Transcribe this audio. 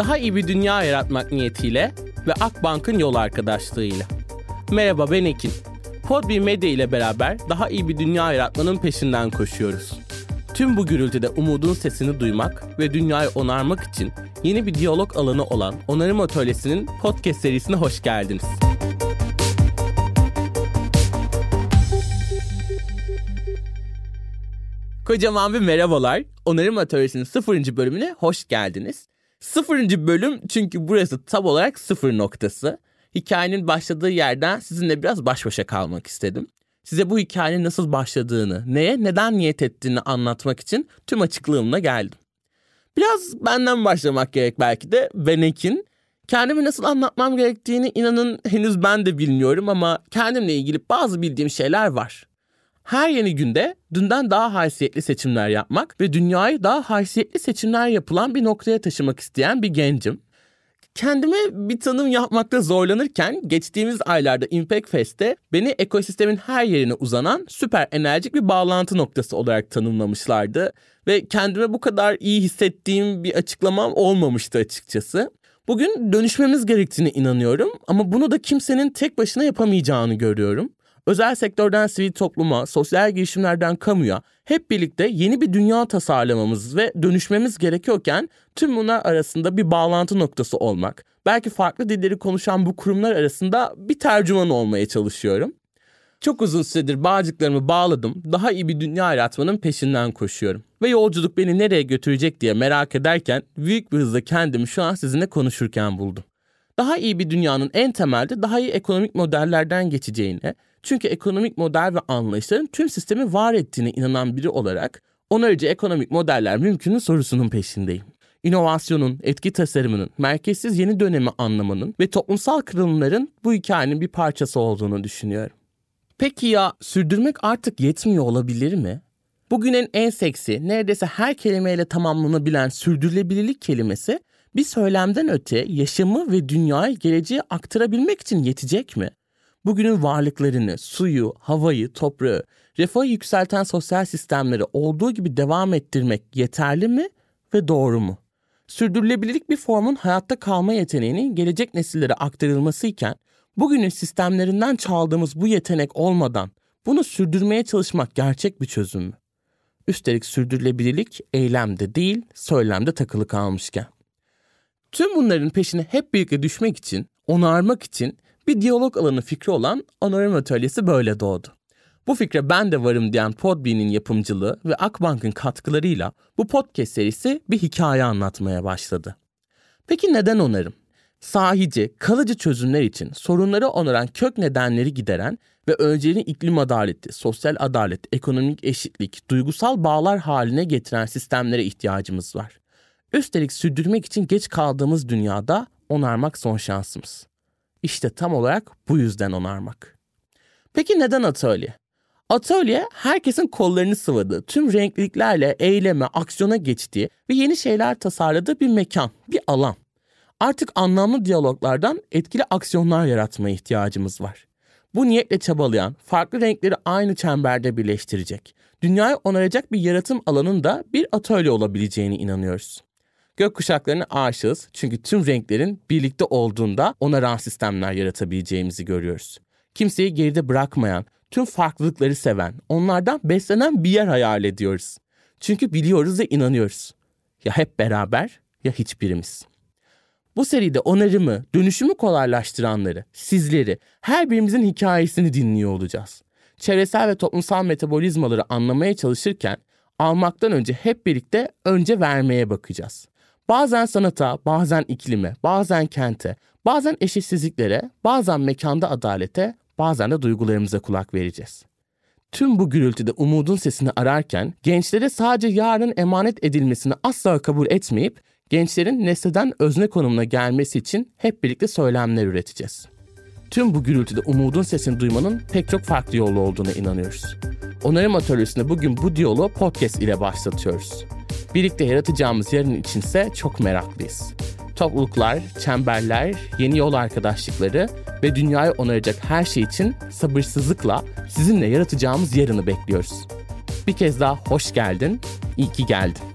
Daha iyi bir dünya yaratmak niyetiyle ve Akbank'ın yol arkadaşlığıyla. Merhaba ben Ekin. Podbi Medya ile beraber daha iyi bir dünya yaratmanın peşinden koşuyoruz. Tüm bu gürültüde umudun sesini duymak ve dünyayı onarmak için yeni bir diyalog alanı olan Onarım Atölyesi'nin podcast serisine hoş geldiniz. Kocaman bir merhabalar. Onarım Atölyesi'nin sıfırıncı bölümüne hoş geldiniz. Sıfırıncı bölüm çünkü burası tam olarak sıfır noktası. Hikayenin başladığı yerden sizinle biraz baş başa kalmak istedim. Size bu hikayenin nasıl başladığını, neye, neden niyet ettiğini anlatmak için tüm açıklığımla geldim. Biraz benden başlamak gerek belki de. Ben Ekin. Kendimi nasıl anlatmam gerektiğini inanın henüz ben de bilmiyorum ama kendimle ilgili bazı bildiğim şeyler var. Her yeni günde dünden daha haysiyetli seçimler yapmak ve dünyayı daha haysiyetli seçimler yapılan bir noktaya taşımak isteyen bir gencim. Kendime bir tanım yapmakta zorlanırken geçtiğimiz aylarda Impact Fest'te beni ekosistemin her yerine uzanan süper enerjik bir bağlantı noktası olarak tanımlamışlardı. Ve kendime bu kadar iyi hissettiğim bir açıklamam olmamıştı açıkçası. Bugün dönüşmemiz gerektiğine inanıyorum ama bunu da kimsenin tek başına yapamayacağını görüyorum. Özel sektörden sivil topluma, sosyal girişimlerden kamuya hep birlikte yeni bir dünya tasarlamamız ve dönüşmemiz gerekiyorken tüm bunlar arasında bir bağlantı noktası olmak. Belki farklı dilleri konuşan bu kurumlar arasında bir tercüman olmaya çalışıyorum. Çok uzun süredir bağcıklarımı bağladım. Daha iyi bir dünya yaratmanın peşinden koşuyorum. Ve yolculuk beni nereye götürecek diye merak ederken büyük bir hızla kendimi şu an sizinle konuşurken buldum. Daha iyi bir dünyanın en temelde daha iyi ekonomik modellerden geçeceğine, çünkü ekonomik model ve anlayışların tüm sistemi var ettiğine inanan biri olarak onarıcı ekonomik modeller mümkünün sorusunun peşindeyim. İnovasyonun, etki tasarımının, merkezsiz yeni dönemi anlamanın ve toplumsal kırılımların bu hikayenin bir parçası olduğunu düşünüyorum. Peki ya sürdürmek artık yetmiyor olabilir mi? Bugünün en seksi, neredeyse her kelimeyle tamamlanabilen sürdürülebilirlik kelimesi bir söylemden öte yaşamı ve dünyayı geleceğe aktarabilmek için yetecek mi? bugünün varlıklarını, suyu, havayı, toprağı, refahı yükselten sosyal sistemleri olduğu gibi devam ettirmek yeterli mi ve doğru mu? Sürdürülebilirlik bir formun hayatta kalma yeteneğinin gelecek nesillere aktarılması iken bugünün sistemlerinden çaldığımız bu yetenek olmadan bunu sürdürmeye çalışmak gerçek bir çözüm mü? Üstelik sürdürülebilirlik eylemde değil, söylemde takılı kalmışken. Tüm bunların peşine hep birlikte düşmek için, onarmak için bir diyalog alanı fikri olan Anonim Atölyesi böyle doğdu. Bu fikre ben de varım diyen Podbean'in yapımcılığı ve Akbank'ın katkılarıyla bu podcast serisi bir hikaye anlatmaya başladı. Peki neden onarım? Sahici, kalıcı çözümler için sorunları onaran kök nedenleri gideren ve önceliğini iklim adaleti, sosyal adalet, ekonomik eşitlik, duygusal bağlar haline getiren sistemlere ihtiyacımız var. Üstelik sürdürmek için geç kaldığımız dünyada onarmak son şansımız. İşte tam olarak bu yüzden onarmak. Peki neden atölye? Atölye herkesin kollarını sıvadığı, tüm renkliliklerle eyleme, aksiyona geçtiği ve yeni şeyler tasarladığı bir mekan, bir alan. Artık anlamlı diyaloglardan etkili aksiyonlar yaratmaya ihtiyacımız var. Bu niyetle çabalayan, farklı renkleri aynı çemberde birleştirecek, dünyayı onaracak bir yaratım alanında bir atölye olabileceğine inanıyoruz. Gökkuşaklarına aşığız çünkü tüm renklerin birlikte olduğunda onaran sistemler yaratabileceğimizi görüyoruz. Kimseyi geride bırakmayan, tüm farklılıkları seven, onlardan beslenen bir yer hayal ediyoruz. Çünkü biliyoruz ve inanıyoruz. Ya hep beraber ya hiçbirimiz. Bu seride onarımı, dönüşümü kolaylaştıranları, sizleri, her birimizin hikayesini dinliyor olacağız. Çevresel ve toplumsal metabolizmaları anlamaya çalışırken almaktan önce hep birlikte önce vermeye bakacağız. Bazen sanata, bazen iklime, bazen kente, bazen eşitsizliklere, bazen mekanda adalete, bazen de duygularımıza kulak vereceğiz. Tüm bu gürültüde umudun sesini ararken gençlere sadece yarın emanet edilmesini asla kabul etmeyip gençlerin nesneden özne konumuna gelmesi için hep birlikte söylemler üreteceğiz. Tüm bu gürültüde umudun sesini duymanın pek çok farklı yolu olduğuna inanıyoruz. Onarım Atölyesi'nde bugün bu diyaloğu podcast ile başlatıyoruz. Birlikte yaratacağımız yarın içinse çok meraklıyız. Topluluklar, çemberler, yeni yol arkadaşlıkları ve dünyayı onaracak her şey için sabırsızlıkla sizinle yaratacağımız yarını bekliyoruz. Bir kez daha hoş geldin, iyi ki geldin.